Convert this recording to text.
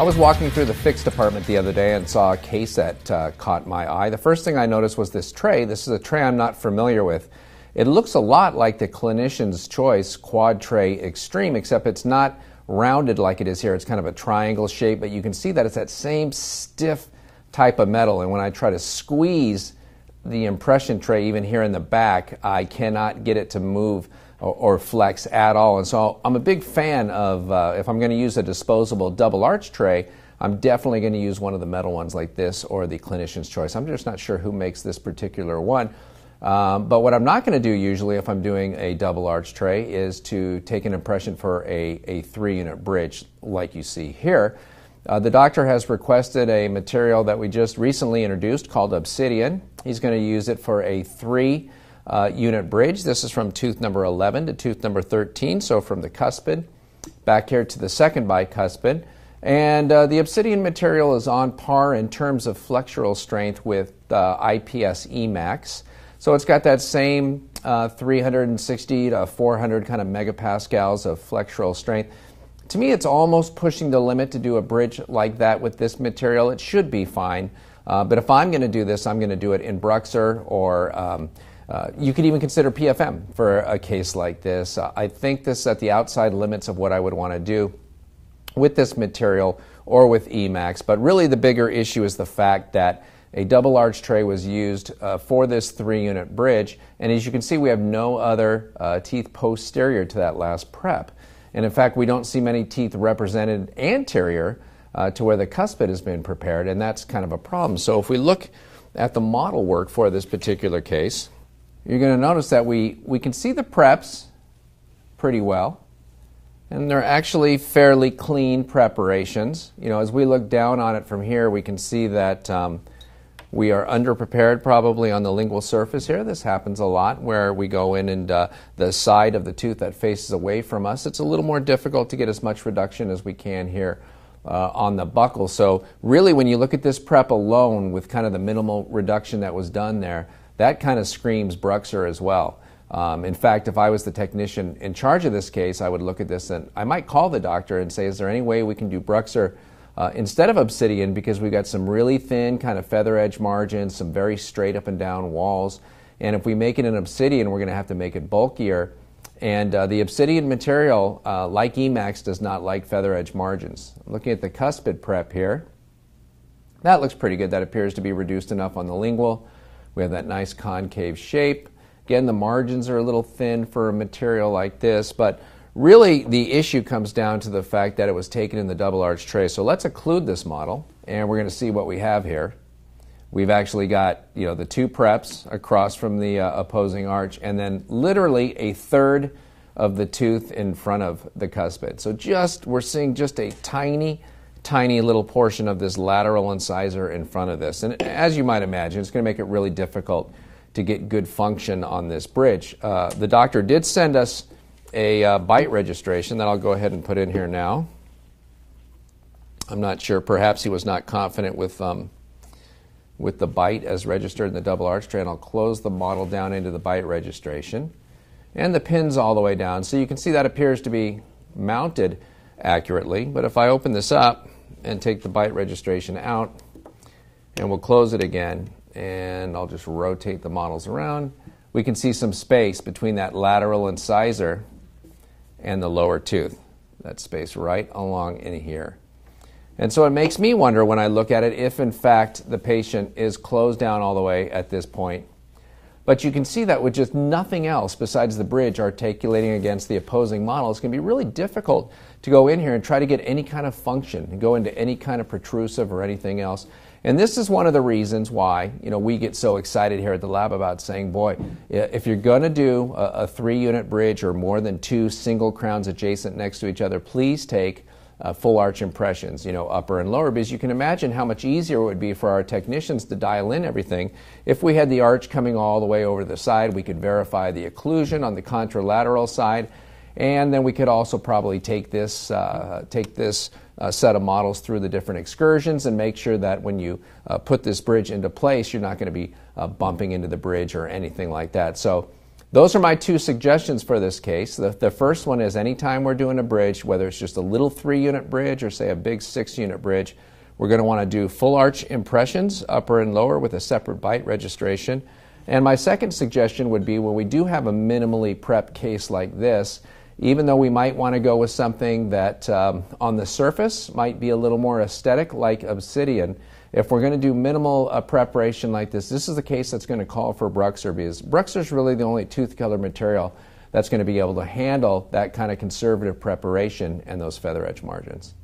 I was walking through the fix department the other day and saw a case that uh, caught my eye. The first thing I noticed was this tray. This is a tray I'm not familiar with. It looks a lot like the Clinician's Choice Quad Tray Extreme, except it's not rounded like it is here. It's kind of a triangle shape, but you can see that it's that same stiff type of metal. And when I try to squeeze the impression tray, even here in the back, I cannot get it to move or, flex at all. And so I'm a big fan of, uh, if I'm going to use a disposable double arch tray, I'm definitely going to use one of the metal ones like this or the clinician's choice. I'm just not sure who makes this particular one. Um, but what I'm not going to do usually if I'm doing a double arch tray is to take an impression for a, a three unit bridge like you see here. Uh, the doctor has requested a material that we just recently introduced called Obsidian. He's going to use it for a three uh, unit bridge. This is from tooth number 11 to tooth number 13, so from the cuspid back here to the second bicuspid. And uh, the obsidian material is on par in terms of flexural strength with uh, IPS e.max. So it's got that same uh, 360 to 400 kind of megapascals of flexural strength. To me, it's almost pushing the limit to do a bridge like that with this material. It should be fine. Uh, but if I'm going to do this, I'm going to do it in BruxZir or um, uh, you could even consider PFM for a case like this. Uh, I think this is at the outside limits of what I would want to do with this material or with e.max. But really, the bigger issue is the fact that a double arch tray was used uh, for this three unit bridge. And as you can see, we have no other uh, teeth posterior to that last prep. And in fact, we don't see many teeth represented anterior to where the cuspid has been prepared, and that's kind of a problem. So if we look at the model work for this particular case, you're going to notice that we, we can see the preps pretty well. And they're actually fairly clean preparations. You know, as we look down on it from here, we can see that um, we are underprepared probably on the lingual surface here. This happens a lot where we go in and uh, the side of the tooth that faces away from us, it's a little more difficult to get as much reduction as we can here uh, on the buccal. So, really, when you look at this prep alone with kind of the minimal reduction that was done there, that kind of screams BruxZir as well. Um, in fact, if I was the technician in charge of this case, I would look at this and I might call the doctor and say, Is there any way we can do BruxZir uh, instead of obsidian? Because we've got some really thin, kind of feather edge margins, some very straight up and down walls. And if we make it an obsidian, we're going to have to make it bulkier. And uh, the obsidian material, uh, like e.max, does not like feather edge margins. Looking at the cuspid prep here, that looks pretty good. That appears to be reduced enough on the lingual. We have that nice concave shape. Again, the margins are a little thin for a material like this, but really the issue comes down to the fact that it was taken in the double arch tray. So let's occlude this model, and we're going to see what we have here. We've actually got you know the two preps across from the uh, opposing arch, and then literally a third of the tooth in front of the cuspid. So just we're seeing just a tiny tiny little portion of this lateral incisor in front of this. And as you might imagine, it's going to make it really difficult to get good function on this bridge. Uh, the doctor did send us a uh, bite registration that I'll go ahead and put in here now. I'm not sure. Perhaps he was not confident with um, with the bite as registered in the double arch tray, and I'll close the model down into the bite registration, and the pins all the way down. So you can see that appears to be mounted accurately. But if I open this up, and take the bite registration out and we'll close it again and I'll just rotate the models around. We can see some space between that lateral incisor and the lower tooth. That space right along in here. And so it makes me wonder when I look at it if in fact the patient is closed down all the way at this point but you can see that with just nothing else besides the bridge articulating against the opposing model, it's going to be really difficult to go in here and try to get any kind of function go into any kind of protrusive or anything else. And this is one of the reasons why you know we get so excited here at the lab about saying, boy, if you're going to do a, a three-unit bridge or more than two single crowns adjacent next to each other, please take uh, full arch impressions, you know, upper and lower, because you can imagine how much easier it would be for our technicians to dial in everything. If we had the arch coming all the way over the side, we could verify the occlusion on the contralateral side, and then we could also probably take this, uh, take this uh, set of models through the different excursions and make sure that when you uh, put this bridge into place, you're not going to be uh, bumping into the bridge or anything like that. So those are my two suggestions for this case. The, the first one is anytime we're doing a bridge, whether it's just a little three unit bridge or say a big six unit bridge, we're going to want to do full arch impressions, upper and lower, with a separate bite registration. And my second suggestion would be when we do have a minimally prepped case like this, even though we might want to go with something that um, on the surface might be a little more aesthetic, like obsidian, if we're going to do minimal uh, preparation like this, this is the case that's going to call for BruxZir because BruxZir is really the only tooth color material that's going to be able to handle that kind of conservative preparation and those feather edge margins.